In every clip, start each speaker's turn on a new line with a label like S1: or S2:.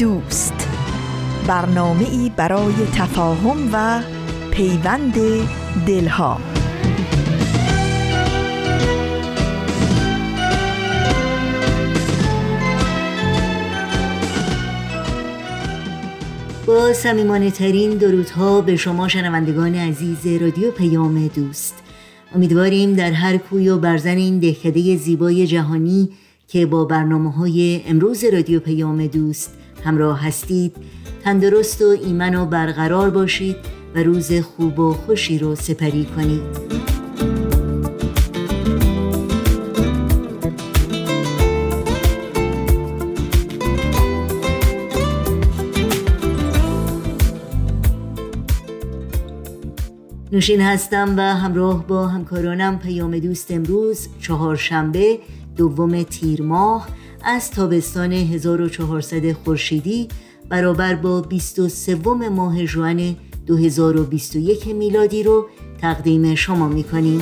S1: دوست. برنامه ای برای تفاهم و پیوند دلها.
S2: با سمیمانه ترین درودها به شما شنوندگان عزیز رادیو پیام دوست. امیدواریم در هر کوی و برزن این دهکده زیبای جهانی که با برنامه های امروز رادیو پیام دوست همراه هستید تندرست و ایمن و برقرار باشید و روز خوب و خوشی رو سپری کنید. نوشین هستم و همراه با همکارانم پیام دوست امروز چهارشنبه دوم تیر ماه. از تابستان 1400 خورشیدی برابر با 23 ماه جوان 2021 میلادی رو تقدیم شما می‌کنیم.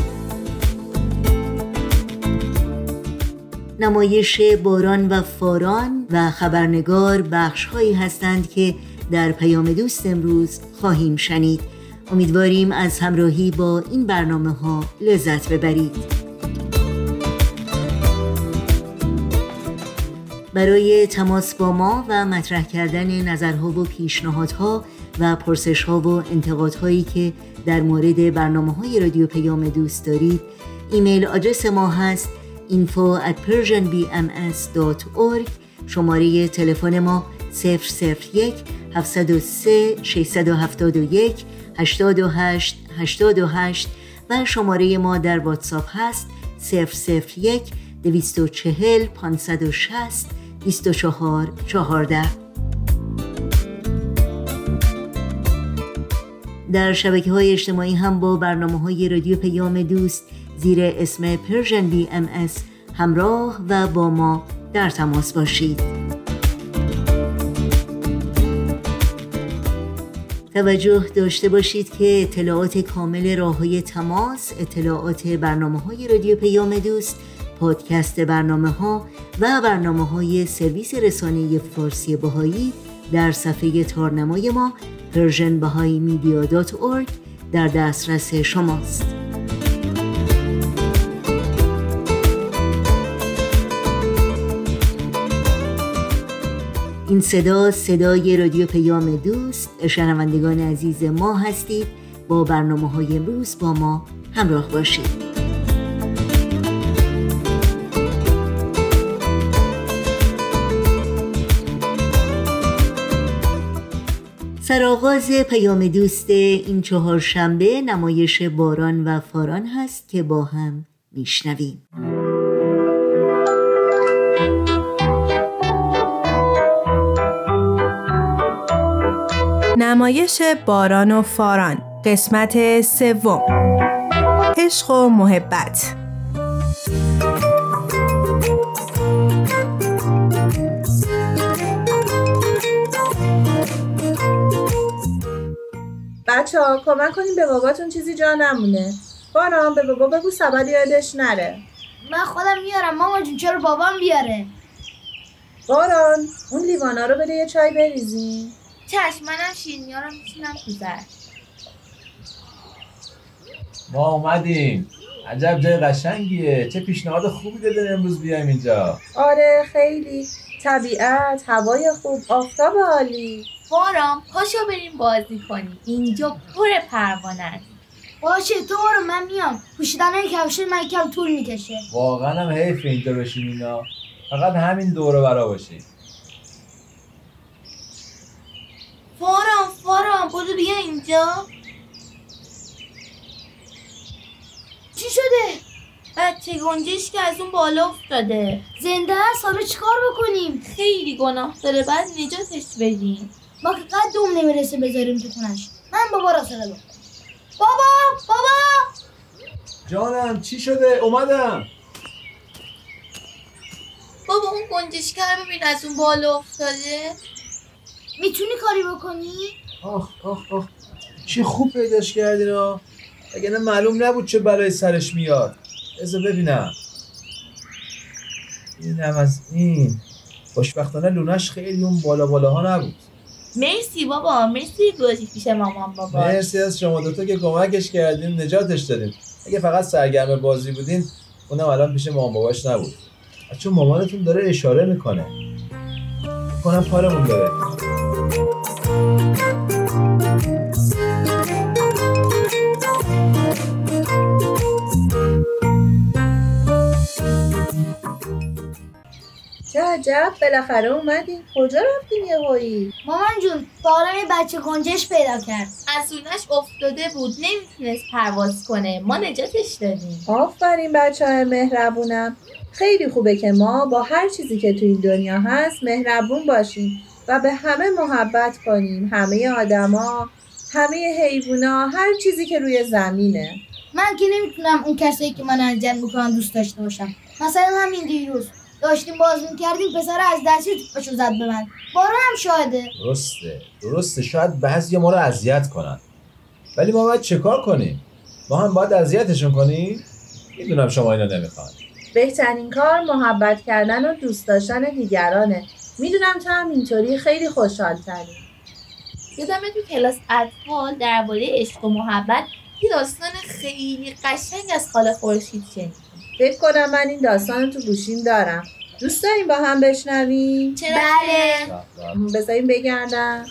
S2: نمایش باران و فاران و خبرنگار بخش هایی هستند که در پیام دوست امروز خواهیم شنید. امیدواریم از همراهی با این برنامه ها لذت ببرید. برای تماس با ما و مطرح کردن نظرها و پیشنهادها و پرسشها و انتقادهایی که در مورد برنامه های رادیو پیام دوست دارید ایمیل آدرس ما هست info at persianbms.org شماره تلفن ما 001 703 671 828 828 و شماره ما در واتساپ هست 001 240 560 24 14 در شبکه های اجتماعی هم با برنامه های رادیو پیام دوست زیر اسم Persian BMS همراه و با ما در تماس باشید. توجه داشته باشید که اطلاعات کامل راه های تماس اطلاعات برنامه های رادیو پیام دوست پادکست برنامه ها و برنامه های سرویس رسانه فارسی بهایی در صفحه تارنمای ما persianbahaimedia.org در دسترس شماست. این صدا صدای رادیو پیام دوست شنوندگان عزیز ما هستید. با برنامه های امروز با ما همراه باشید. سرآغاز پیام دوست این چهارشنبه نمایش باران و فاران هست که با هم میشنویم.
S3: نمایش باران و فاران قسمت سوم. عشق و محبت.
S4: بچه ها کمک کنیم به باباتون چیزی جا نمونه. باران به بابا بگو سبد یادش نره.
S5: من خودم میارم. ماما جون چرا بابام بیاره؟
S4: باران اون لیوانا رو بده یه چای بریزی
S6: چشم منم شیر میارم میشینم تو زر
S7: ما اومدیم. عجب جای قشنگیه. چه پیشنهاد خوبی دادن امروز بیایم اینجا.
S4: آره خیلی. طبیعت هوای خوب. آفتاب عالی.
S6: بارام پاشو بریم بازی کنیم. اینجا پر پروانه است.
S5: باشه تو برو من میام. پوشیدن کفش من کم طول می‌کشه.
S7: واقعا هم حیف اینجا بشین اینا. فقط همین دوره برا باشی
S6: فارام فارام بودو بیا اینجا.
S5: چی شده؟
S6: بچه گنجش که از اون بالا افتاده.
S5: زنده هست حالا چیکار بکنیم؟
S6: خیلی گناه داره. بعد نجاتش بدیم.
S5: ما که قدوم نمی‌رسه بذاریم تو خونش من بابا را صدا بابا بابا
S7: جانم چی شده اومدم
S6: بابا اون گنجشکه رو ببین از اون بالا افتاده
S5: می‌تونی کاری بکنی
S7: آخ آخ آخ چی خوب پیداش کردین ها اگه نه معلوم نبود چه بلای سرش میاد بذار ببینم اینم از این خوشبختانه لونش خیلی اون بالا بالاها نبود
S6: مرسی بابا مرسی گذاشتی پیش مامان بابا.
S7: مرسی از شما دوتا که کمکش کردیم نجاتش دادیم اگه فقط سرگرم بازی بودین اونم الان پیش مامان باباش نبود. چون مامانتون داره اشاره می‌کنه. کنم کارمون داره.
S4: چه عجب بالاخره اومدین کجا رفتین یهویی؟
S5: مامان جون باران یه بچه گنجش پیدا کرد.
S6: از اونش افتاده بود نمی‌تونست پرواز کنه. ما نجاتش دادیم.
S4: آفرین بچه های مهربونم. خیلی خوبه که ما با هر چیزی که تو این دنیا هست مهربون باشیم و به همه محبت کنیم. همه آدما همه حیوونا هر چیزی که روی زمینه.
S5: من که نمی‌تونم اون کسایی که من اذیت می‌کنن دوست داشته باشم. مثلا همین دیروز. داشتیم باز می‌کردیم پسر از دستی توپشو زد به من. باران هم شاهده.
S7: درسته درسته. شاید بعضی ما رو اذیت کنن. ولی ما باید چه کار کنیم؟ ما هم باید اذیتشون کنیم؟ می‌دونم شما اینا نمی‌خوان
S4: بهترین کار محبت کردن و دوست داشتن دیگرانه. می‌دونم تو هم اینطوری خیلی خوشحال تری
S6: یادم تو کلاس اطفال درباره عشق و محبت یه داستان خیلی قشنگ از خاله خورشید شنیدم
S4: فکر کنم من این داستان تو گوشیم دارم. دوست داریم با هم بشنویم؟
S6: چرا
S5: بله.
S6: که؟
S4: بذاریم بگردم.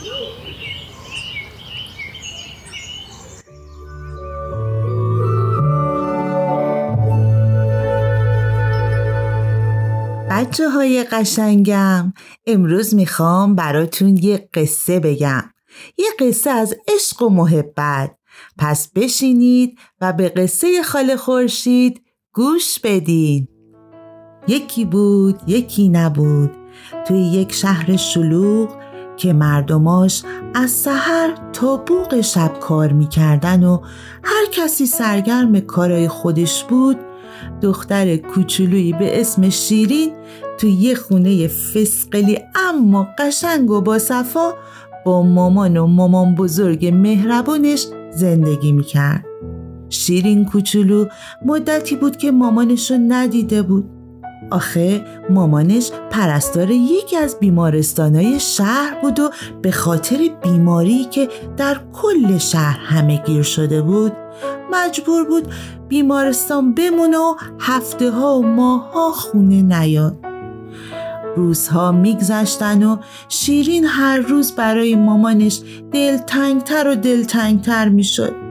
S8: بچه های قشنگم امروز می‌خوام براتون یه قصه بگم. یه قصه از عشق و محبت. پس بشینید و به قصه خاله خورشید گوش بدین. یکی بود یکی نبود. توی یک شهر شلوغ که مردماش از سحر تا بوق شب کار می‌کردن و هر کسی سرگرم کارای خودش بود دختر کوچولویی به اسم شیرین تو یه خونه فسقلی اما قشنگ و با صفا با مامان و مامان بزرگ مهربونش زندگی می‌کرد. شیرین کوچولو مدتی بود که مامانش رو ندیده بود. آخه مامانش پرستار یکی از بیمارستانهای شهر بود و به خاطر بیماری که در کل شهر همه گیر شده بود مجبور بود بیمارستان بمونه و هفته ها و ماه ها خونه نیاد. روزها میگذشتن و شیرین هر روز برای مامانش دلتنگتر و دلتنگتر می‌شد.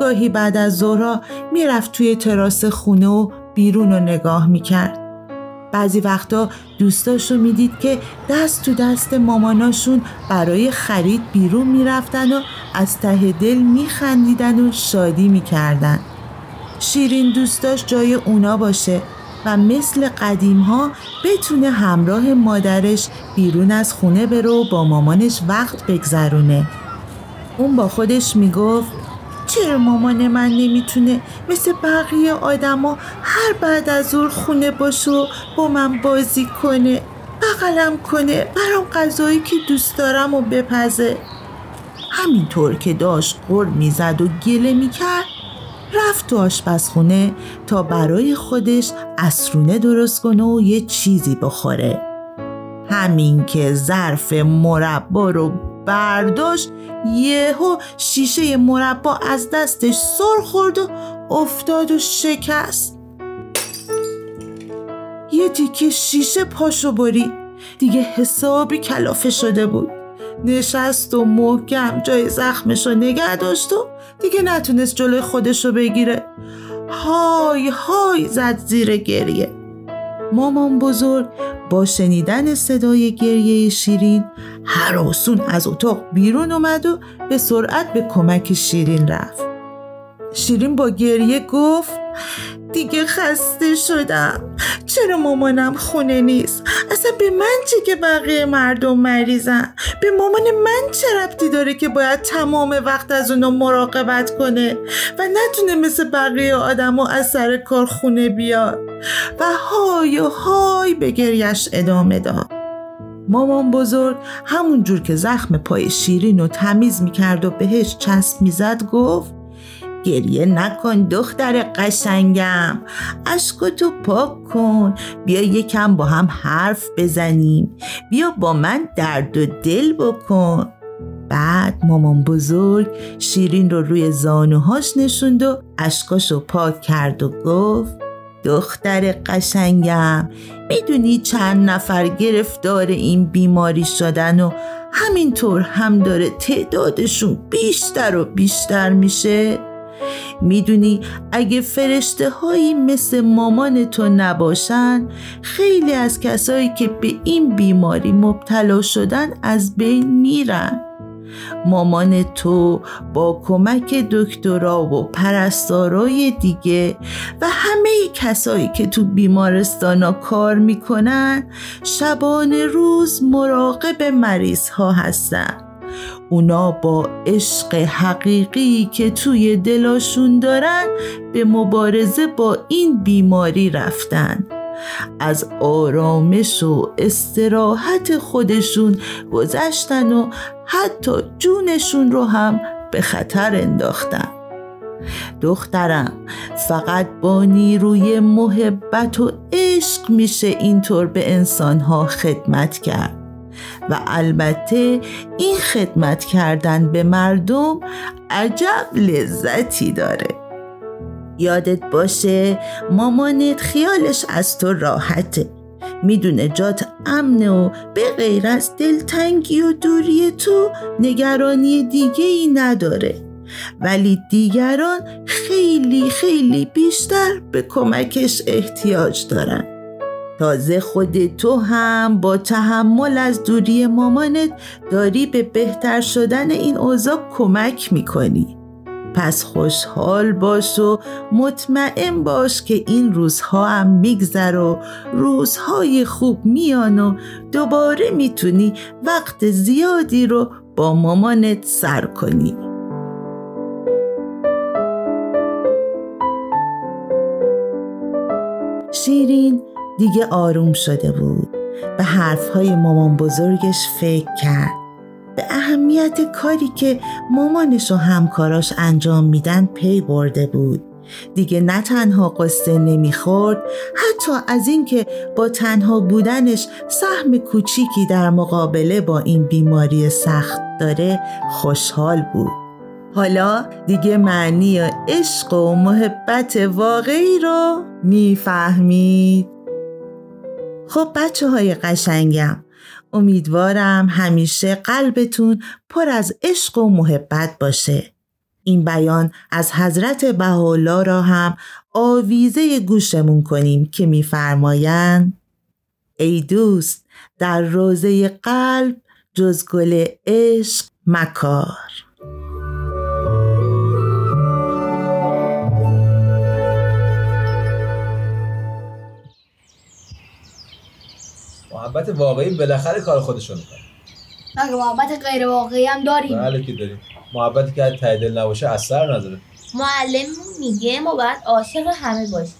S8: گاهی بعد از ظهرها می‌رفت توی تراس خونه و بیرون رو نگاه می‌کرد. بعضی وقتا دوستاشو می‌دید که دست تو دست ماماناشون برای خرید بیرون می‌رفتن و از ته دل میخندیدن و شادی می‌کردن. شیرین دوستاش جای اونا باشه و مثل قدیم ها بتونه همراه مادرش بیرون از خونه بره و با مامانش وقت بگذرونه. اون با خودش می‌گفت چرا مامان من نمی‌تونه مثل بقیه آدما هر بعد از ظهر خونه باشه و با من بازی کنه بغلم کنه برام غذایی که دوست دارم و بپزه؟ همینطور که داشت غر می‌زد و گله می‌کرد رفت تو آشپزخونه تا برای خودش اسرونه درست کنه و یه چیزی بخوره. همین که ظرف مربا رو برداشت یهو شیشه مربا از دستش سر خورد و افتاد و شکست. یه تیکه شیشه پاشو برید دیگه حسابی کلافه شده بود. نشست و محکم جای زخمشو نگه داشت و دیگه نتونست جلوی خودشو بگیره. های های زد زیر گریه. مامان بزرگ با شنیدن صدای گریه شیرین هراسون از اتاق بیرون اومد و به سرعت به کمک شیرین رفت. شیرین با گریه گفت دیگه خسته شدم. چرا مامانم خونه نیست؟ اصلا به من چه که بقیه مردم مریضن؟ به مامان من چه ربطی داره که باید تمام وقت از اونو مراقبت کنه؟ و نتونه مثل بقیه آدم از سر کار خونه بیاد. و های و های به گریش ادامه داد. مامان بزرگ همون جور که زخم پای شیرین رو تمیز می‌کرد و بهش چسب می‌زد گفت گریه نکن دختر قشنگم. اشکتو پاک کن. بیا یکم با هم حرف بزنیم. بیا با من درد و دل بکن. بعد مامان بزرگ شیرین رو روی زانوهاش نشوند و اشکاشو پاک کرد و گفت دختر قشنگم می‌دونی چند نفر گرفتار این بیماری شدن و همینطور هم داره تعدادشون بیشتر و بیشتر میشه؟ می‌دونی اگه فرشته هایی مثل مامان تو نباشن خیلی از کسایی که به این بیماری مبتلا شدن از بین میرن. مامان تو با کمک دکترا و پرستارای دیگه و همه کسایی که تو بیمارستانا کار می‌کنن شبانه روز مراقب مریض ها هستن. اونا با عشق حقیقی که توی دلاشون دارن به مبارزه با این بیماری رفتن. از آرامش و استراحت خودشون گذشتن و حتی جونشون رو هم به خطر انداختن. دخترم فقط با نیروی محبت و عشق میشه اینطور به انسانها خدمت کرد. و البته این خدمت کردن به مردم عجب لذتی داره. یادت باشه مامانت خیالش از تو راحته. می‌دونه جات امنه و به غیر از دلتنگی و دوری تو نگرانی دیگه ای نداره. ولی دیگران خیلی خیلی بیشتر به کمکش احتیاج دارن. تازه خود تو هم با تحمل از دوری مامانت داری به بهتر شدن این اوضاع کمک می‌کنی. پس خوشحال باش و مطمئن باش که این روزها هم میگذر و روزهای خوب میان و دوباره می‌تونی وقت زیادی رو با مامانت سر کنی. شیرین دیگه آروم شده بود به حرفهای مامان بزرگش فکر کرد. به اهمیت کاری که مامانش و همکاراش انجام میدن پی برده بود. دیگه نه تنها قصه نمی‌خورد حتی از اینکه با تنها بودنش سهم کوچیکی در مقابله با این بیماری سخت داره خوشحال بود. حالا دیگه معنی عشق و محبت واقعی رو می‌فهمید. خب بچه های قشنگم امیدوارم همیشه قلبتون پر از عشق و محبت باشه. این بیان از حضرت بهاءالله را هم آویزه گوشمون کنیم که میفرمایند ای دوست در روزه قلب جز گل عشق مکار.
S7: محبت واقعی بالاخره کار خودشو می‌کنه.
S5: مگه محبت غیر واقعی هم داریم.
S7: بله که داریم. محبتی که از ته دل نباشه اثر نداره.
S6: معلممون میگه ما باید عاشق همه باشیم.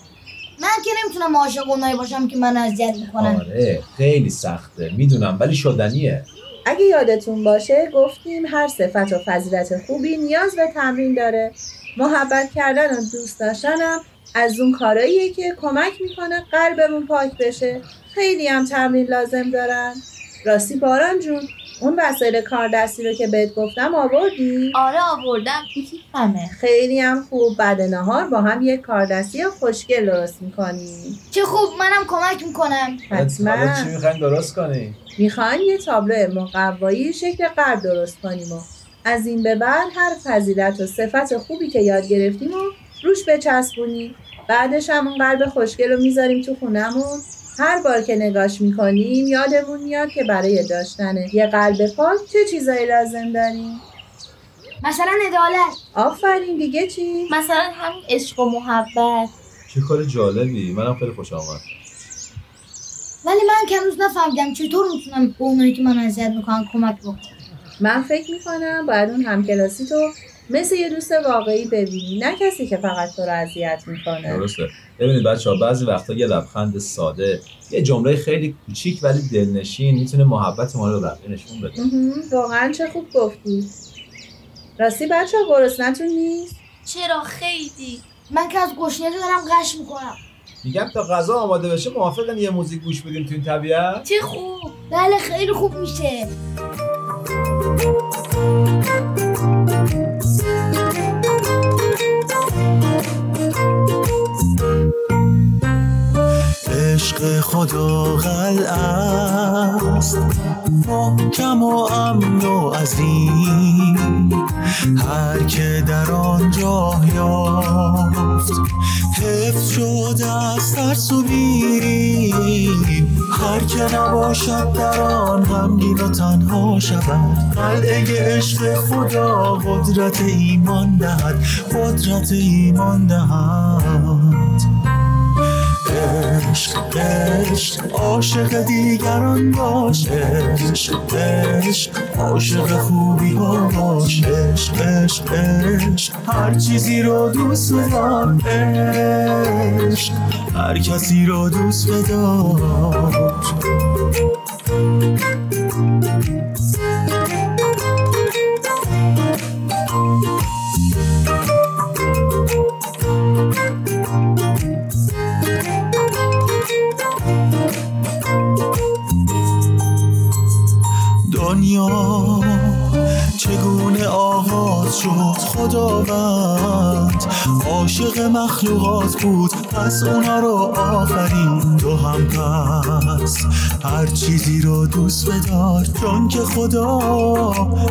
S5: من که نمی‌تونم عاشق اونایی باشم که من اذیت می‌کنن
S7: آره خیلی سخته. می‌دونم ولی شدنیه.
S4: اگه یادتون باشه گفتیم هر صفت و فضیلت خوبی نیاز به تمرین داره. محبت کردن و دوست داشتنم از اون کاراییه که کمک می‌کنه قلبمون پاک بشه. خیلی هم تمرین لازم دارن. راستی باران جون اون وسایل کار دستی رو که بهت گفتم آوردی؟
S6: آره آوردم. تو کیفمه
S4: خیلی هم خوب. بعد نهار با هم یک کاردستی خوشگل درست می‌کنیم
S5: چه خوب. منم کمک می‌کنم.
S7: حالا
S4: حتما
S7: چی می‌خواین درست کنی
S4: می‌خوایم یه تابلو مقوایی شکل قلب درست کنیم و از این به بعد هر فضیلت و صفت خوبی که یاد گرفتیم و روش بچسبونیم بعدش هم اون قلب خوشگل رو می‌ذاریم تو خونمون هر بار که نگاش می‌کنیم یادمون میاد که برای داشتن یه قلب پاک چه چیزایی لازم داریم.
S5: مثلا عدالت.
S4: آفرین دیگه چی؟
S6: مثلا همین عشق و محبت.
S7: چه کار جالبی. منم خیلی خوش آمد.
S5: ولی من که هنوز نفهمیدم چطور می‌تونم به اونایی که من اذیت می‌کنن کمک بکنم.
S4: من فکر می‌کنم باید اون همکلاسی تو مثل یه دوست واقعی ببینی نه کسی که فقط تو رو اذیت می‌کنه.
S7: درسته. ببینید بچه ها بعضی وقتا یه لبخند ساده یه جمله خیلی کوچیک ولی دلنشین می‌تونه محبت ما رو بقیه نشون بده.
S4: واقعا چه خوب گفتی. راستی بچه ها گرسنتون نیست؟
S6: چرا خیلی؟
S5: من که از گشنگی دارم قش می‌کنم
S7: میگم تا غذا آماده بشه موافقن یه موزیک گوش بدیم تو این طبیعت.
S6: چه خوب.
S5: بله خیلی خوب میشه.
S9: خدا قلع است. محکم و امن و عظیم. هر که در آن جاه یافت حفظ شده از ترس و هر که نباشد در آن غمگین و تنها شود. قلعه عشق خدا قدرت ایمان دهد. قدرت ایمان دهد. عشق عشق عاشق دیگران باش عشق عشق عاشق خوبی ها باش عشق عشق عشق هر چیزی رو دوست بدار. عشق هر کسی رو دوست بدار. خداوند. عاشق مخلوقات بود پس اونا رو آفرین تو هم پس. هر چیزی رو دوست بدار چون که خدا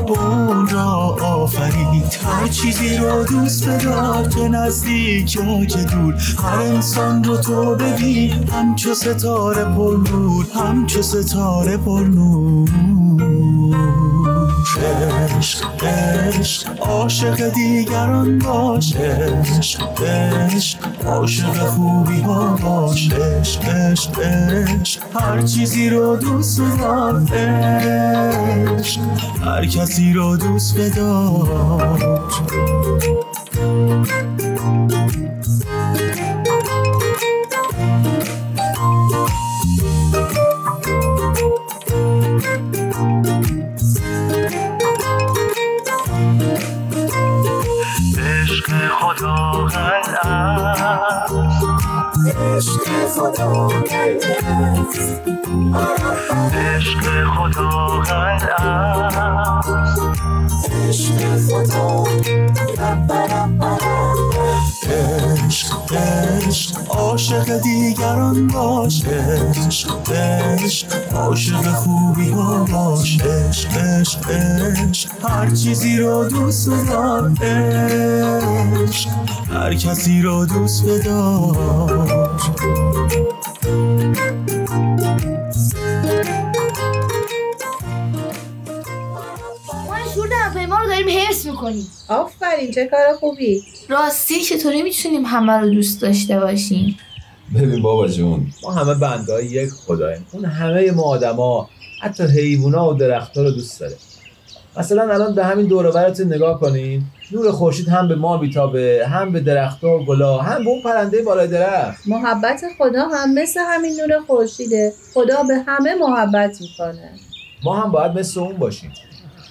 S9: اون را آفرید. هر چیزی رو دوست بدار که نزدیک یا که دور. هر انسان رو تو ببین همچو ستاره پر نور همچو ستاره پر نور. عشق عشق عاشق دیگران باش عشق عشق عاشق خوبی ها باش عشق عشق هر چیزی رو دوست بدار هر کسی رو دوست بدار. عشق خدا عشق خدا قلع عشق خدا عشق عشق. عاشق دیگران باش. عشق عشق. عاشق خوبی ها باش. عشق عشق عشق هر چیزی رو دوست بدار عشق هر کسی رو دوست بدار
S5: ما رو داریم حفظ می‌کنیم.
S4: آفرین چه کار خوبی.
S6: راستی چطوری می‌تونیم همه رو دوست داشته باشیم؟
S7: ببین بابا جون ما همه بنده های یک خداییم. اون همه ما آدما حتی حیوونا و درختها رو دوست داره. مثلا الان به همین دور و نگاه کنین نور خورشید هم به ما میتابه هم به درختها و گلا هم به اون پرنده بالای درخت.
S4: محبت خدا هم مثل همین نور خورشیده. خدا به همه محبت می‌کنه.
S7: ما هم باید مثل اون باشیم.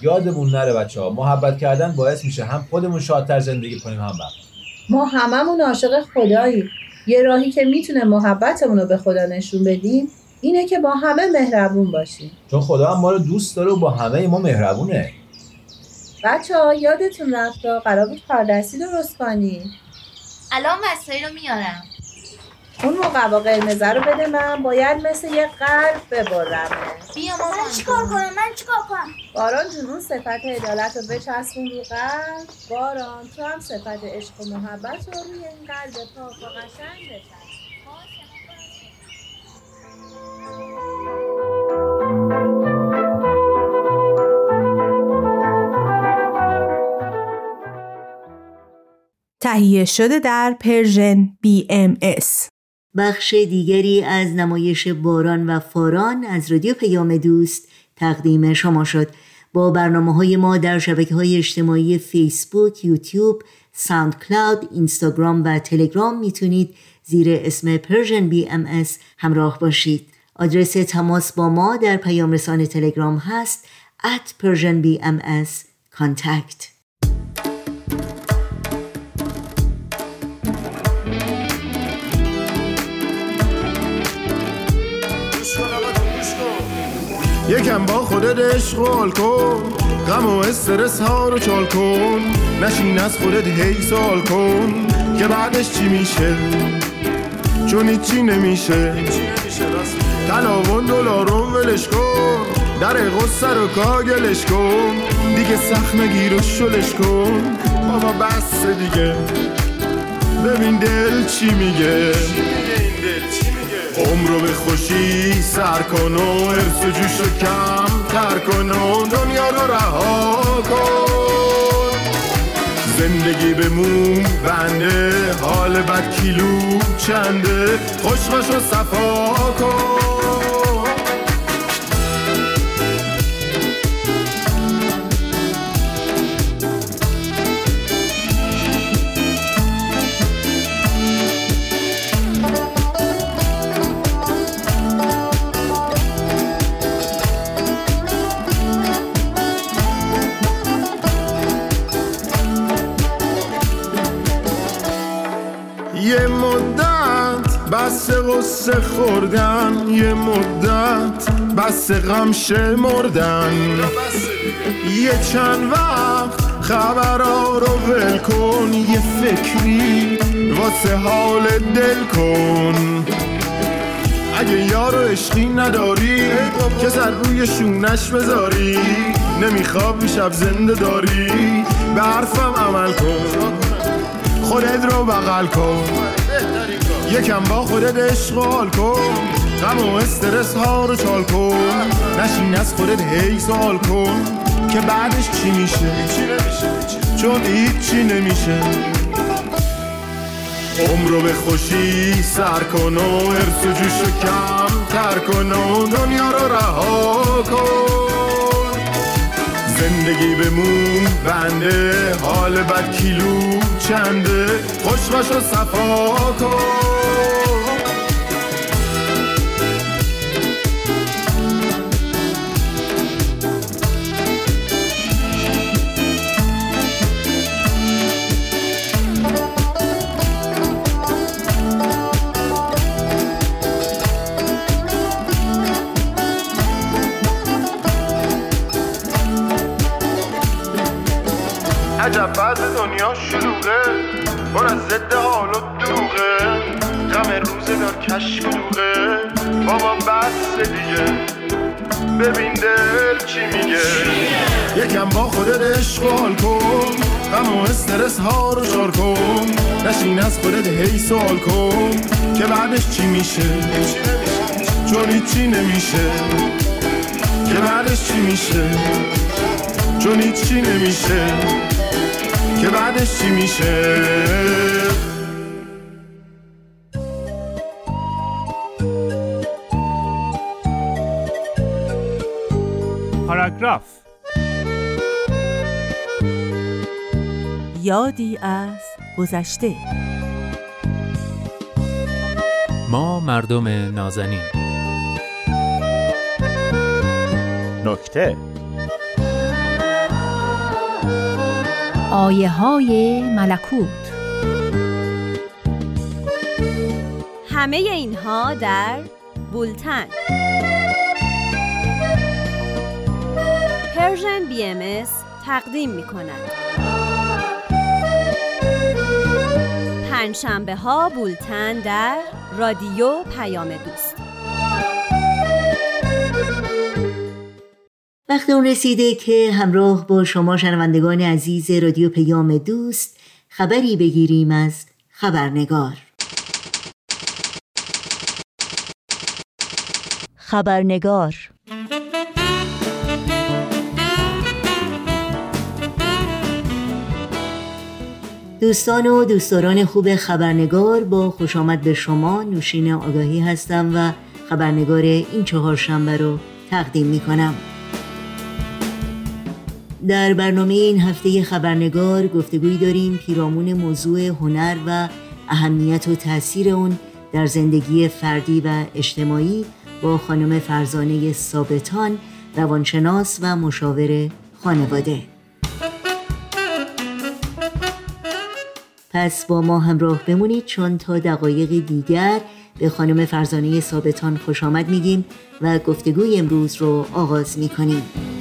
S7: یادمون نره بچه ها محبت کردن باعث میشه هم خودمون شادتر زندگی کنیم هم بقیه.
S4: ما هممون عاشق خداییم. یه راهی که می‌تونه محبتمون رو به خدا نشون بدیم اینه که با همه مهربون باشیم
S7: چون خدا هم ما رو دوست داره و با همه ما مهربونه.
S4: بچه ها یادتون رفت قرار بود کاردستی درست کنی
S6: الان وسایل رو میارم.
S4: اون مقوا قرمزه رو بده من باید مثل یه قلب ببرمه.
S6: بیا
S5: من
S6: مامان
S5: چیکار کنم؟ من چیکار کنم؟
S4: باران جون اون صفت عدالت رو بچسبون رو قلب. باران تو هم صفت عشق و محبت رو روی این قلب پاک و قشنگ بچسب.
S3: تهیه شده در Persian BMS
S2: بخش دیگری از نمایش باران و فاران از رادیو پیام دوست تقدیم شما شد. با برنامه های ما در شبکه های اجتماعی فیسبوک، یوتیوب، ساوند کلاود، اینستاگرام و تلگرام می‌تونید زیر اسم Persian BMS همراه باشید. آدرس تماس با ما در پیام رسان تلگرام هست at Persian BMS contact.
S10: یکم با خودت اشغال کن. غم و استرس ها رو چال کن. نشین از خودت هی سال کن. که بعدش چی میشه؟ چون هیچی نمیشه. طلا و دلارم ولش کن. در غصه رو کاگلش کن. دیگه سخت نگیر و شلش کن. بابا بس دیگه. ببین دل چی میگه. عمر رو به خوشی سر کن و ارس و جوش رو کم تر کن و دنیا رو رها کن. زندگی به موم بنده حال بد کیلو چنده؟ خوشمش رو صفا کن. غصه خوردن یه مدت بس غم شمردن یه چند وقت خبرها رو ول کن یه فکری واسه حال دل کن. اگه یارو عشقی نداری که سر روی شونش بذاری. نمیخواب شب زنده داری به عمل کن. خودت رو بغل کن. یکم با خودت اشغال کن. غم و استرس ها رو چال کن. نشین از خودت هی سال کن. که بعدش چی میشه؟ چون هیچی نمیشه. عمر رو به خوشی سر کن و ارس و جوش کم تر کن و دنیا زندگی به موم بنده حال بد کیلو چنده. خوشبش رو صفا کن. عجب بعد دنیا شلوغه. بر از ضد حال و دروغه. غم کشک و دوغه. بابا بس دیگه. ببین دل چی میگه. یکم با خودت اشغال کن. غم و استرس ها رو شار کن. نشین از خودت هی سوال کن. که بعدش چی میشه؟ چون هیچی نمیشه. که بعدش چی میشه؟ چون هیچی نمیشه. که بعدش چی میشه؟
S11: پاراگراف.
S12: یادی از گذشته.
S11: ما مردم نازنین.
S13: نکته.
S14: آیه های ملکوت.
S15: همه اینها در بولتن. پرژن بی ام تقدیم می کند پنجشنبه ها بولتن در رادیو پیام دوست.
S2: وقت اون رسیده که همراه با شما شنوندگان عزیز رادیو پیام دوست خبری بگیریم از خبرنگار.
S12: خبرنگار.
S2: دوستان و دوستداران خوب خبرنگار با خوش آمد به شما نوشین آگاهی هستم و خبرنگار این چهار شنبه رو تقدیم می کنم در برنامه این هفته خبرنگار گفتگوی داریم پیرامون موضوع هنر و اهمیت و تاثیر اون در زندگی فردی و اجتماعی با خانم فرزانه ثابتان روانشناس و مشاور خانواده. پس با ما همراه بمونید چون تا دقایق دیگر به خانم فرزانه ثابتان خوش آمد میگیم و گفتگوی امروز رو آغاز می‌کنیم.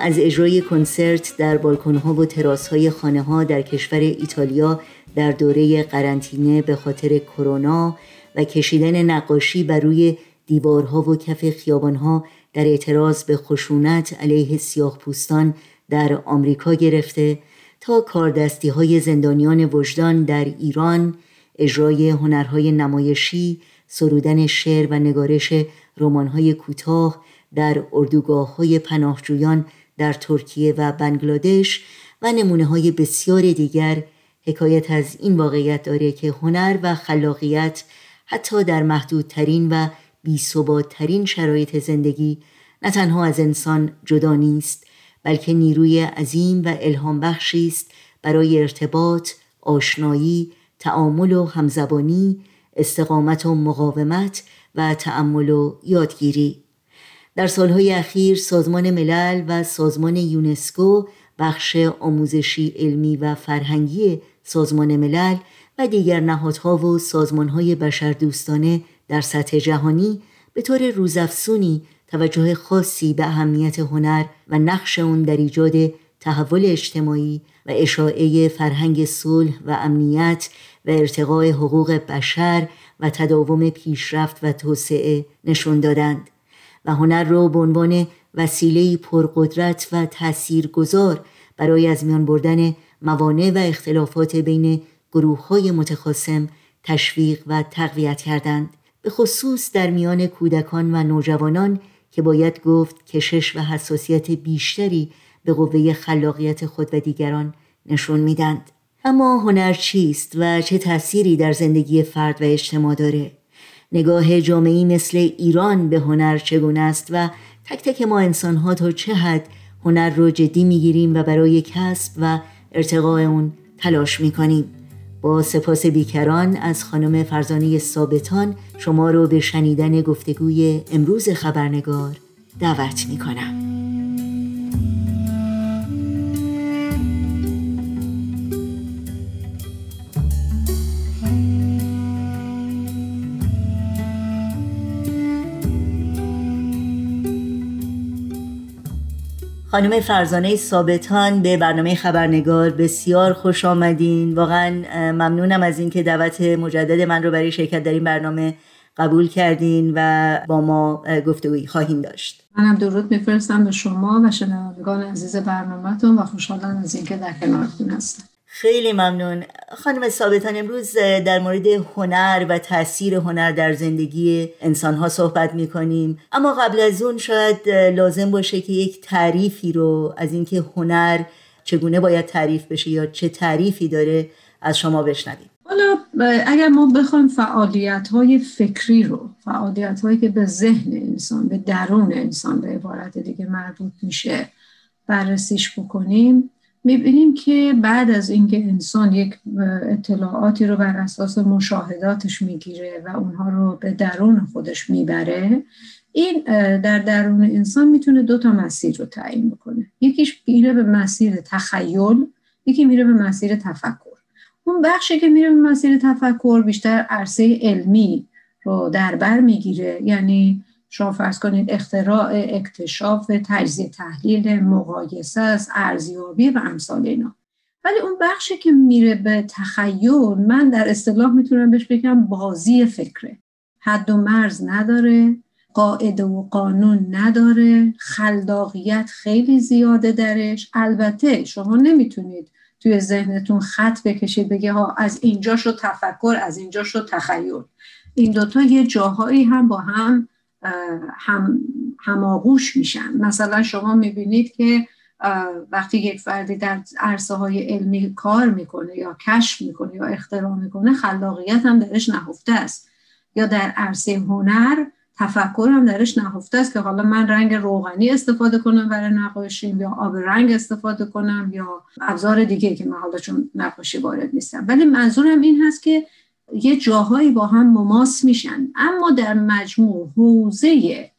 S2: از اجرای کنسرت در بالکنها و تراسهای خانه ها در کشور ایتالیا در دوره قرنطینه به خاطر کرونا و کشیدن نقاشی بر روی دیوارها و کف خیابانها در اعتراض به خشونت علیه سیاه پوستان در آمریکا گرفته تا کاردستی های زندانیان وجدان در ایران اجرای هنرهای نمایشی سرودن شعر و نگارش رمانهای کوتاه در اردوگاه های پناهجویان در ترکیه و بنگلادش و نمونه های بسیار دیگر حکایت از این واقعیت داره که هنر و خلاقیت حتی در محدودترین و بیثباتترین شرایط زندگی نه تنها از انسان جدا نیست بلکه نیروی عظیم و الهام بخشی است برای ارتباط، آشنایی، تعامل و همزبانی، استقامت و مقاومت و تأمل و یادگیری. در سالهای اخیر سازمان ملل و سازمان یونسکو بخش آموزشی علمی و فرهنگی سازمان ملل و دیگر نهادها و سازمانهای بشردوستانه در سطح جهانی به طور روزافزونی توجه خاصی به اهمیت هنر و نقش اون در ایجاد تحول اجتماعی و اشاعه فرهنگ صلح و امنیت و ارتقاء حقوق بشر و تداوم پیشرفت و توسعه نشون دادند. و هنر را به عنوان وسیله پرقدرت و تاثیرگذار برای از میان بردن موانع و اختلافات بین گروه های متخاصم تشویق و تقویت کردند. به خصوص در میان کودکان و نوجوانان که باید گفت کشش و حساسیت بیشتری به قوه خلاقیت خود و دیگران نشون میدند اما هنر چیست و چه تأثیری در زندگی فرد و اجتماع داره؟ نگاه جامعی مثل ایران به هنر چگونه است و تک تک ما انسانها تا چه حد هنر رو جدی می‌گیریم و برای کسب و ارتقاء اون تلاش می‌کنیم. با سپاس بیکران از خانم فرزانه ثابتان شما رو به شنیدن گفتگوی امروز خبرنگار دعوت می‌کنم. خانم فرزانه ثابتان به برنامه خبرنگار بسیار خوش آمدین. واقعا ممنونم از اینکه دعوت مجدد من رو برای شرکت در این برنامه قبول کردین و با ما گفتگویی خواهیم داشت.
S16: منم درود میفرستم به شما و شنوندگان عزیز برنامهتون و خوشحالم از اینکه در کنارتون هستم.
S2: خیلی ممنون. خانم ثابتان امروز در مورد هنر و تاثیر هنر در زندگی انسان ها صحبت می کنیم اما قبل از اون شاید لازم باشه که یک تعریفی رو از اینکه هنر چگونه باید تعریف بشه یا چه تعریفی داره از شما بشنویم.
S16: حالا اگر ما بخوایم فعالیت های فکری رو فعالیت هایی که به ذهن انسان به درون انسان به عبارت دیگه مربوط میشه بررسیش بکنیم می‌بینیم که بعد از اینکه انسان یک اطلاعاتی رو بر اساس مشاهداتش می‌گیره و اونها رو به درون خودش می‌بره این در درون انسان می‌تونه دو تا مسیر رو تعیین بکنه. یکیش میره به مسیر تخیل یکی میره به مسیر تفکر. اون بخشی که میره به مسیر تفکر بیشتر عرصه علمی رو در بر می‌گیره یعنی شما فرض کنید اختراع اکتشاف تجزیه تحلیل مقایسه است ارزیابی و امثال اینا. ولی اون بخشی که میره به تخیل من در اصطلاح می‌تونم بهش بگم بازی فکره. حد و مرز نداره قاعده و قانون نداره خلاقیت خیلی زیاده درش. البته شما نمی‌تونید توی ذهنتون خط بکشید بگه ها از اینجا شد تفکر از اینجا شد تخیل. این دوتا یه جاهایی هم با هم هم هماغوش میشن. مثلا شما می‌بینید که وقتی یک فردی در عرصه های علمی کار می‌کنه یا کشف می‌کنه یا اختراع می‌کنه خلاقیت هم درش نهفته است. یا در عرصه هنر تفکر هم درش نهفته است که حالا من رنگ روغنی استفاده کنم برای نقاشیم یا آب رنگ استفاده کنم یا ابزار دیگه که من حالا چون نقاشی وارد نیستم. ولی منظورم این هست که یه جاهایی با هم مماس میشن. اما در مجموع حوزه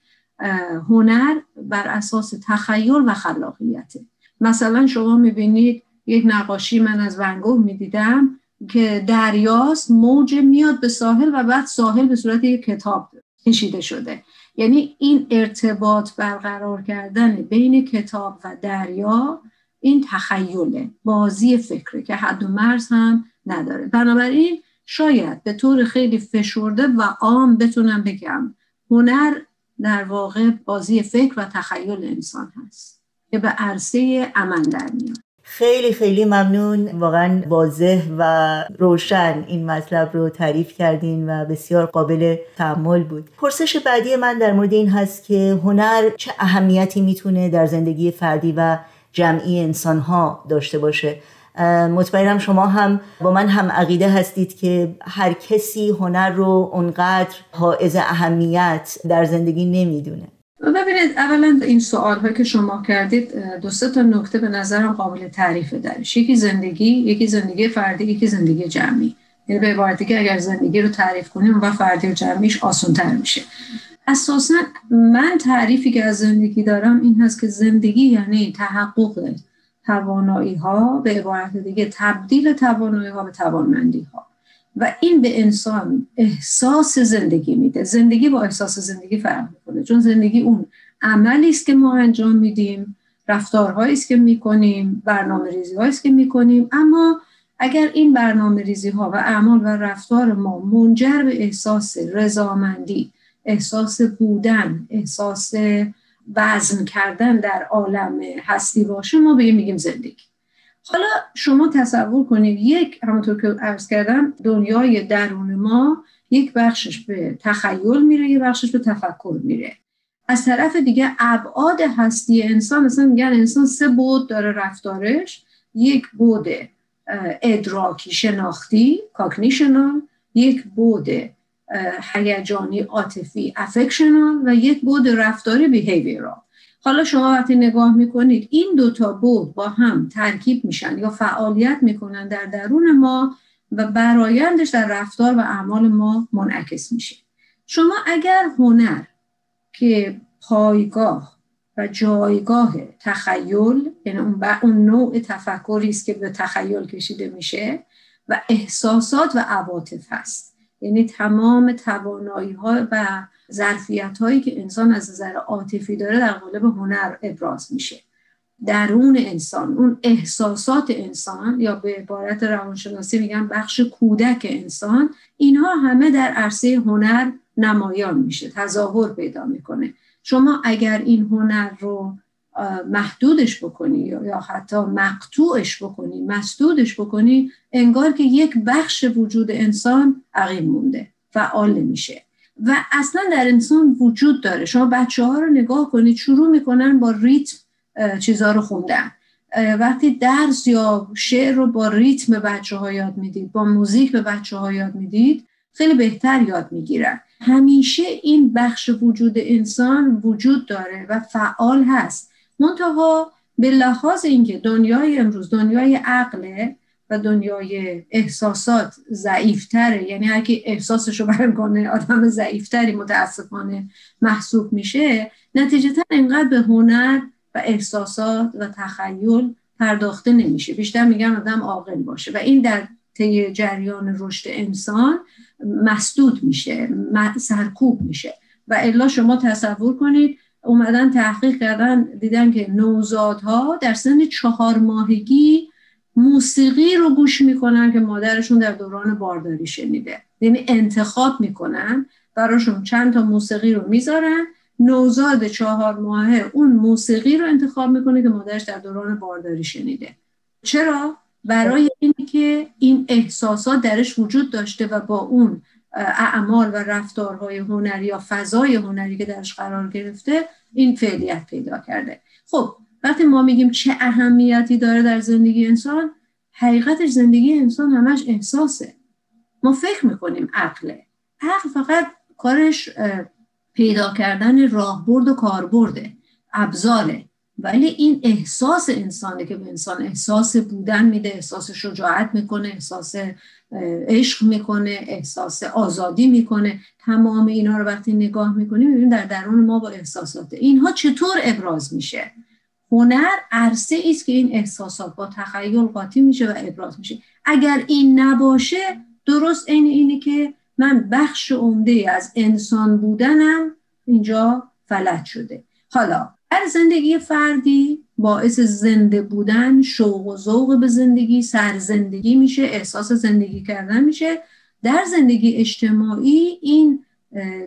S16: هنر بر اساس تخیل و خلاقیته. مثلا شما می‌بینید یک نقاشی من از ونگوه می‌دیدم که دریاست موج میاد به ساحل و بعد ساحل به صورت یک کتاب کشیده شده. یعنی این ارتباط برقرار کردن بین کتاب و دریا این تخیله بازی فکره که حد و مرز هم نداره. بنابراین شاید به طور خیلی فشرده و عام بتونم بگم هنر در واقع بازی فکر و تخیل انسان هست که به عرصه عمل در میاد.
S2: خیلی خیلی ممنون. واقعا واضح و روشن این مطلب رو تعریف کردین و بسیار قابل تحمل بود. پرسش بعدی من در مورد این هست که هنر چه اهمیتی می‌تونه در زندگی فردی و جمعی انسان ها داشته باشه؟ مطمئنم شما هم با من هم عقیده هستید که هر کسی هنر رو اونقدر حائز اهمیت در زندگی نمی‌دونه.
S16: ببینید اولا این سوال که شما کردید دو سه تا نکته به نظرم قابل تعریف درش. یکی زندگی یکی زندگی فردی یکی زندگی جمعی. یعنی به عبارتی که اگر زندگی رو تعریف کنیم و فردی و جمعیش آسان تر میشه. اساسا من تعریفی که از زندگی دارم این هست که زندگی یعنی تحقق. توانایی ها به عبارت دیگه تبدیل توانایی ها به توانمندی ها و این به انسان احساس زندگی میده. زندگی با احساس زندگی فرق می‌کنه. چون زندگی اون عملی است که ما انجام میدیم رفتارهایی است که می‌کنیم برنامه ریزی است که می‌کنیم. اما اگر این برنامه ریزی ها و اعمال و رفتار ما منجر به احساس رضامندی احساس بودن احساس وزن کردن در عالم هستی باشه ما به میگیم زندگی. حالا شما تصور کنید یک همونطور که عرض کردم دنیای درون ما یک بخشش به تخیل میره یک بخشش به تفکر میره. از طرف دیگه ابعاد هستی انسان مثلا میگن انسان سه بود داره رفتارش. یک بود ادراکی شناختی کاگنیشنال یک بود هیجانی عاطفی افکشنال و یک بود رفتاری بیهیویرال حالا شما وقتی نگاه می‌کنید این دوتا بود با هم ترکیب میشن یا فعالیت می‌کنن در درون ما و برایندش در رفتار و اعمال ما منعکس میشه. شما اگر هنر که پایگاه و جایگاه تخیل یعنی اون, اون نوع تفکری است که به تخیل کشیده میشه و احساسات و عواطف هست. یعنی تمام توانایی ها و ظرفیت هایی که انسان از نظر عاطفی داره در قالب هنر ابراز میشه. درون انسان اون احساسات انسان یا به عبارت روانشناسی میگن بخش کودک انسان اینها همه در عرصه هنر نمایان میشه تظاهر پیدا می‌کنه. شما اگر این هنر رو محدودش بکنی یا حتی مقطوعش بکنی مسدودش بکنی انگار که یک بخش وجود انسان عقیم مونده فعال نمیشه. و اصلا در انسان وجود داره. شما بچه ها رو نگاه کنید شروع می‌کنن با ریتم چیزها رو خوندن. وقتی درس یا شعر رو با ریتم بچه ها یاد می‌دید با موزیک به بچه ها یاد می‌دید خیلی بهتر یاد می‌گیرن. همیشه این بخش وجود انسان وجود داره و فعال هست. منتها به لحاظ اینکه دنیای امروز دنیای عقله و دنیای احساسات ضعیفتره یعنی هر کی احساسش رو کنه آدم ضعیفتری متاسفانه محسوب میشه نتیجتا انقدر به هنر و احساسات و تخیل پرداخته نمیشه. بیشتر میگن آدم عاقل باشه و این در طی جریان رشد انسان مسدود میشه سرکوب میشه. و الا شما تصور کنید اومدن تحقیق کردن دیدن که نوزادها در سن چهار ماهگی موسیقی رو گوش می‌کنن که مادرشون در دوران بارداری شنیده. یعنی انتخاب می‌کنن براشون چند تا موسیقی رو می‌ذارن. نوزاد چهار ماهه اون موسیقی رو انتخاب می‌کنه که مادرش در دوران بارداری شنیده. چرا؟ برای اینکه این احساسات درش وجود داشته و با اون اعمال و رفتارهای هنری یا فضای هنری که درش قرار گرفته این فعلیت پیدا کرده. خب وقتی ما میگیم چه اهمیتی داره در زندگی انسان حقیقتش زندگی انسان همش احساسه. ما فکر می‌کنیم عقله. عقل فقط کارش پیدا کردن راهبرد و کاربرده. ابزاره. ولی این احساس انسانه که به انسان احساس بودن میده احساس شجاعت می‌کنه احساس عشق می‌کنه احساس آزادی می‌کنه. تمام اینا رو وقتی نگاه می‌کنیم می‌بینیم در درون ما با احساسات. اینها چطور ابراز میشه؟ هنر عرصه است که این احساسات با تخیل قاطی میشه و ابراز میشه. اگر این نباشه درست عین اینه که من بخش عمده از انسان بودنم اینجا فلج شده. حالا در زندگی فردی باعث زنده بودن شوق و ذوق به زندگی سرزندگی میشه احساس زندگی کردن میشه. در زندگی اجتماعی این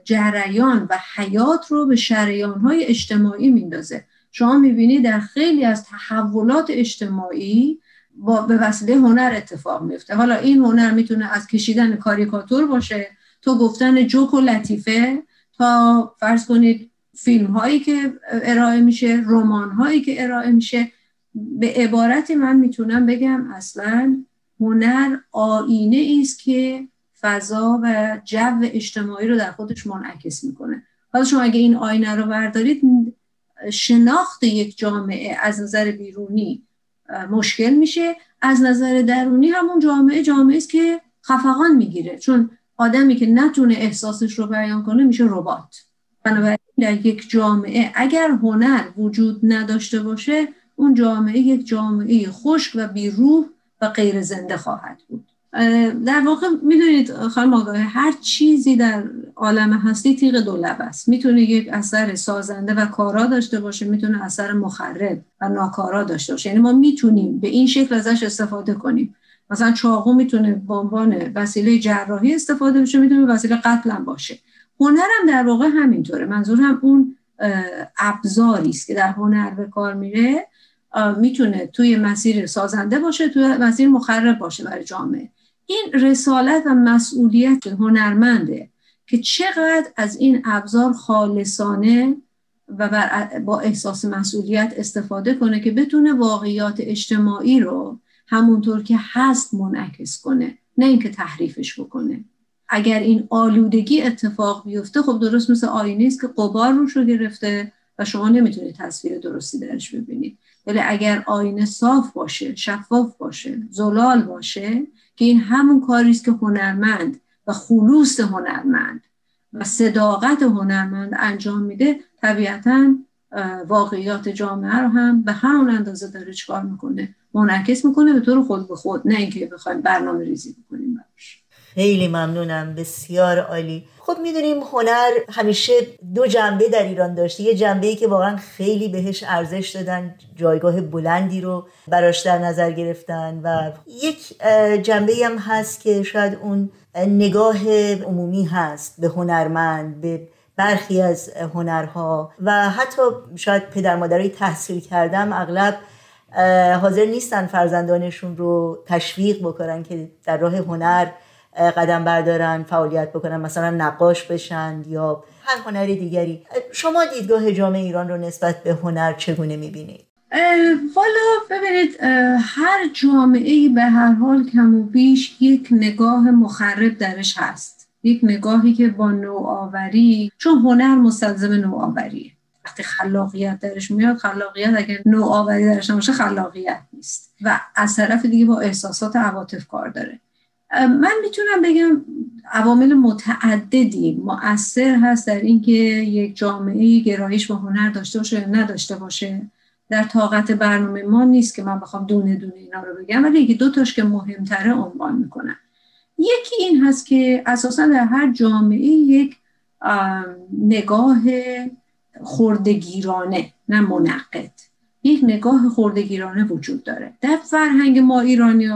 S16: جریان و حیات رو به شریان های اجتماعی میندازه. شما می‌بینید در خیلی از تحولات اجتماعی با به وسیله هنر اتفاق میفته حالا این هنر می‌تونه از کشیدن کاریکاتور باشه تو گفتن جوک و لطیفه. تا فرض کنید فیلم هایی که ارائه میشه رمان هایی که ارائه میشه. به عبارتی من می‌تونم بگم اصلا هنر آینه است که فضا و جو اجتماعی رو در خودش منعکس می‌کنه. حالا شما اگه این آینه رو بردارید شناخت یک جامعه از نظر بیرونی مشکل میشه. از نظر درونی همون جامعه جامعه است که خفقان می‌گیره. چون آدمی که نتونه احساسش رو بیان کنه میشه ربات. بنابراین در یک جامعه اگر هنر وجود نداشته باشه اون جامعه یک جامعه خشک و بیروح و غیر زنده خواهد بود. در واقع می‌دونید خانم آگاه هر چیزی در عالم هستی تیغ دولب است. می‌تونه یک اثر سازنده و کارا داشته باشه می‌تونه اثر مخرب و ناکارا داشته باشه. یعنی ما می‌تونیم به این شکل ازش استفاده کنیم. مثلا چاقو می‌تونه به عنوان وسیله جراحی استفاده بشه می‌تونه وسیله قتل هم باشه. هنرم در واقع همینطوره. منظور هم اون ابزاری است که در هنر به کار میره می‌تونه توی مسیر سازنده باشه توی مسیر مخرب باشه برای جامعه. این رسالت و مسئولیت هنرمنده که چقدر از این ابزار خالصانه و با احساس مسئولیت استفاده کنه که بتونه واقعیات اجتماعی رو همونطور که هست منعکس کنه نه اینکه تحریفش بکنه. اگر این آلودگی اتفاق بیفته خب درست مثل آینه است که قبار روش رو گرفته و شما نمی‌تونید تصویر درستی درش ببینید ولی اگر آینه صاف باشه شفاف باشه زلال باشه که این همون کاری است که هنرمند و خلوص هنرمند و صداقت هنرمند انجام میده طبیعتا واقعیات جامعه رو هم به همون اندازه داره چکار می‌کنه؟ منعکس می‌کنه به طور خود به خود نه اینکه بخوایم برنامه ریزی بکنیم.
S2: خیلی ممنونم بسیار عالی. خب می‌دونیم هنر همیشه دو جنبه در ایران داشته. یه جنبه ای که واقعا خیلی بهش ارزش دادن جایگاه بلندی رو براش در نظر گرفتن و یک جنبه هم هست که شاید اون نگاه عمومی هست به هنرمند به برخی از هنرها و حتی شاید پدر مادرای تحصیل کردم اغلب حاضر نیستن فرزندانشون رو تشویق بکنن که در راه هنر قدم بردارن فعالیت بکنن مثلا نقاش بشن یا هر هنر دیگری. شما دیدگاه جامعه ایران رو نسبت به هنر چگونه می‌بینید؟
S16: والا ببینید هر جامعه به هر حال کم و بیش یک نگاه مخرب درش هست. یک نگاهی که با نوآوری چون هنر مستلزم نوآوریه. وقتی خلاقیت درش میاد خلاقیت اگر نوآوری درش نباشه خلاقیت نیست. و از طرف دیگه با احساسات عواطف کار داره. من می‌تونم بگم عوامل متعددی. مؤثر هست در اینکه یک جامعه گرایش به هنر داشته باشه یا نداشته باشه. در طاقت برنامه ما نیست که من بخوام دونه دونه اینا رو بگم ولی یکی دو تاش که مهمتره عنوان می‌کنم. یکی این هست که اساسا در هر جامعه یک نگاه خوردگیرانه نه منقد یک نگاه خوردگیرانه وجود داره. در فرهنگ ما ایرانی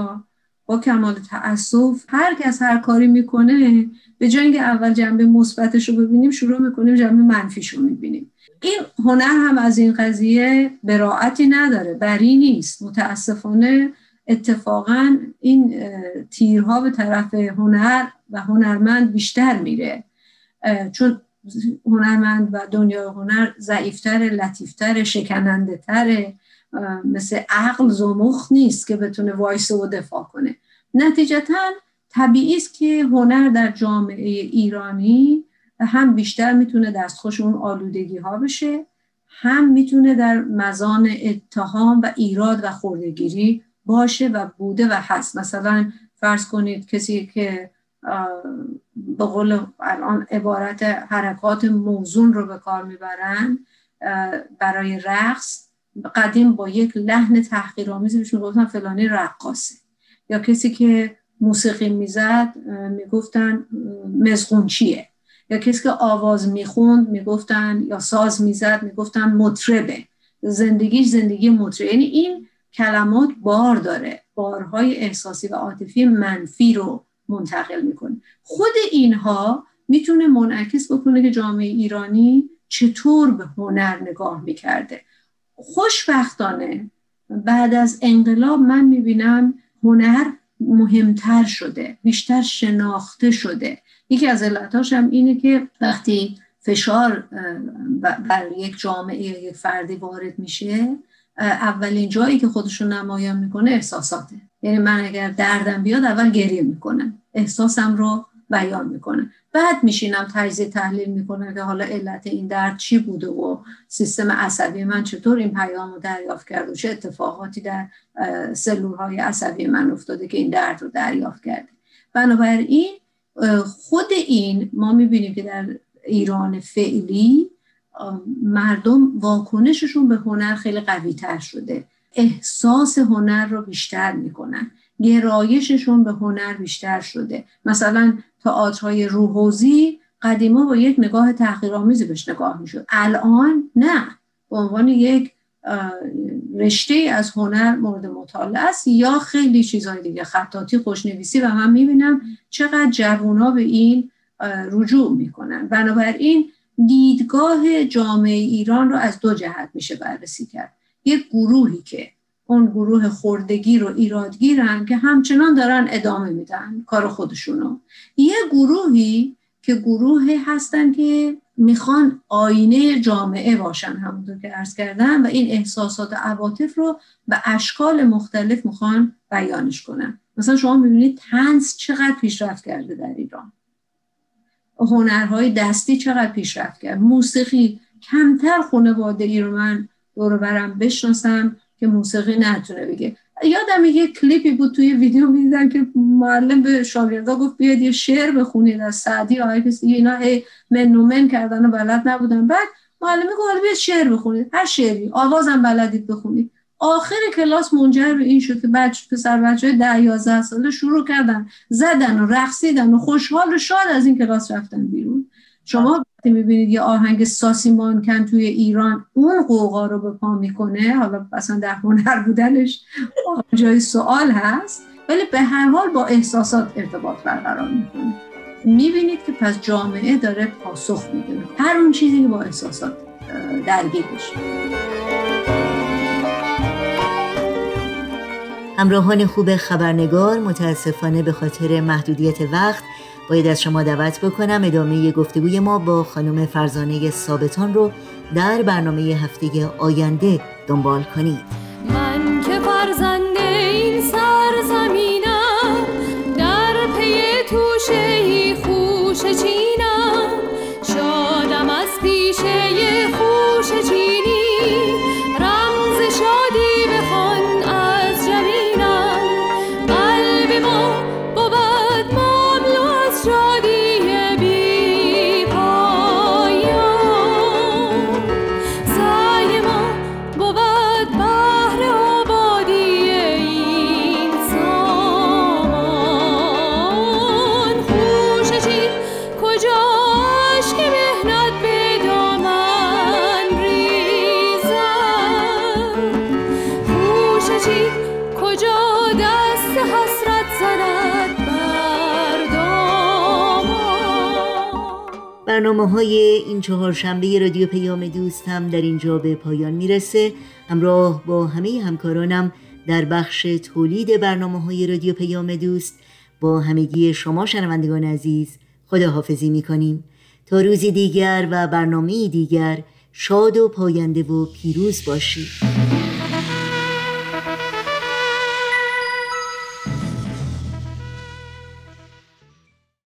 S16: با کمال تاسف هر کس هر کاری می‌کنه به جای اینکه اول جنبه مثبتش رو ببینیم شروع می‌کنیم جنبه منفیش رو می‌بینیم. این هنر هم از این قضیه براعتی نداره بری نیست. متاسفانه اتفاقا این تیرها به طرف هنر و هنرمند بیشتر میره. چون هنرمند و دنیا هنر ضعیفتر لطیفتر شکننده تره مثل عقل زمخ نیست که بتونه وایسه و دفاع کنه. نتیجتا طبیعی است که هنر در جامعه ایرانی هم بیشتر می‌تونه دستخوش اون آلودگی ها بشه هم می‌تونه در مزان اتهام و ایراد و خوردگیری باشه و بوده و هست. مثلا فرض کنید کسی که به قول الان عبارت حرکات موزون رو به کار می‌برن برای رقص قدیم با یک لحن تحقیرآمیز بهش می‌گفتن فلانی رقاصه. یا کسی که موسیقی می‌زد می‌گفتن مزغونچیه. یا کسی که آواز می‌خوند می‌گفتن یا ساز می‌زد می‌گفتن مطربه. زندگیش زندگی مطربه. یعنی این کلمات بار داره. بارهای احساسی و عاطفی منفی رو منتقل می‌کنه. خود اینها می‌تونه منعکس بکنه که جامعه ایرانی چطور به هنر نگاه می‌کرده. خوشبختانه بعد از انقلاب من می‌بینم هنر مهمتر شده بیشتر شناخته شده. یکی از علتاش هم اینه که وقتی فشار بر یک جامعه یا یک فردی وارد میشه اولین جایی که خودشون نمایان می‌کنه احساساته. یعنی من اگر دردم بیاد اول گریه می‌کنم. احساسم رو بیان می‌کنم بعد میشینم تجزیه تحلیل می‌کنم که حالا علت این درد چی بوده و سیستم عصبی من چطور این پیام رو دریافت کرده و چه اتفاقاتی در سلول های عصبی من افتاده که این درد رو دریافت کرده. بنابراین خود این ما می‌بینیم که در ایران فعلی مردم واکنششون به هنر خیلی قوی تر شده. احساس هنر رو بیشتر می‌کنن. گرایششون به هنر بیشتر شده. مثلا تئاترهای روحوزی قدیما با یک نگاه تحقیرآمیزی بهش نگاه می‌شد. الان نه. به عنوان یک رشته از هنر مورد مطالعه است یا خیلی چیزهای دیگه. خطاطی خوشنویسی و من می‌بینم چقدر جوونا به این رجوع می‌کنن. بنابراین دیدگاه جامعه ایران رو از دو جهت میشه بررسی کرد. یک گروهی که اون گروه خوردگیر و ایرادگیرن که همچنان دارن ادامه میدن کار خودشونو. یه گروهی که گروهی هستن که می‌خوان آینه جامعه باشن همونطور که ارز کردم و این احساسات و عواطف رو به اشکال مختلف می‌خوان بیانش کنن. مثلا شما می‌بینید تنس چقدر پیشرفت کرده در ایران. هنرهای دستی چقدر پیشرفت کرد. موسیقی کمتر خانواده ای رو من دور برم بشناسم. که موسیقی نتونه بگه. یادم یه کلیپی بود توی ویدیو می‌دیدم که معلم به شاگردا گفت بیاد یه شعر بخونید از سعدی. آقای کسی اینا هی منومن کردن و بلد نبودن. بعد معلم گفت بیاد شعر بخونید. هر شعری. آوازم بلدید بخونید. آخر کلاس منجر به این شد که بچه پسر بچه های ده یازده ساله شروع کردن. زدن و رقصیدن و خوشحال و شاد از این کلاس رفتن بیرون. شما وقتی می‌بینید یه آهنگ ساسیمان کن توی ایران اون قوقا رو به پا می‌کنه حالا اصلا در هنر بودنش جای سوال هست ولی به هر حال با احساسات ارتباط برقرار می‌کنه. می‌بینید که پس جامعه داره پاسخ میده. هر اون چیزی که با احساسات درگیر بشه
S2: همراهان خوب خبرنگار متاسفانه به خاطر محدودیت وقت باید از شما دعوت بکنم ادامه گفتگوی ما با خانم فرزانه ثابتان رو در برنامه هفته آینده دنبال کنید.
S17: من که فرزنده این سرزمینم
S2: برنامه های این چهارشنبه رادیو پیام دوست هم در اینجا به پایان می‌رسه. همراه با همه همکارانم در بخش تولید برنامه های رادیو پیام دوست با همگی شما شنوندگان عزیز خداحافظی می کنیم تا روزی دیگر و برنامه دیگر شاد و پاینده و پیروز باشید.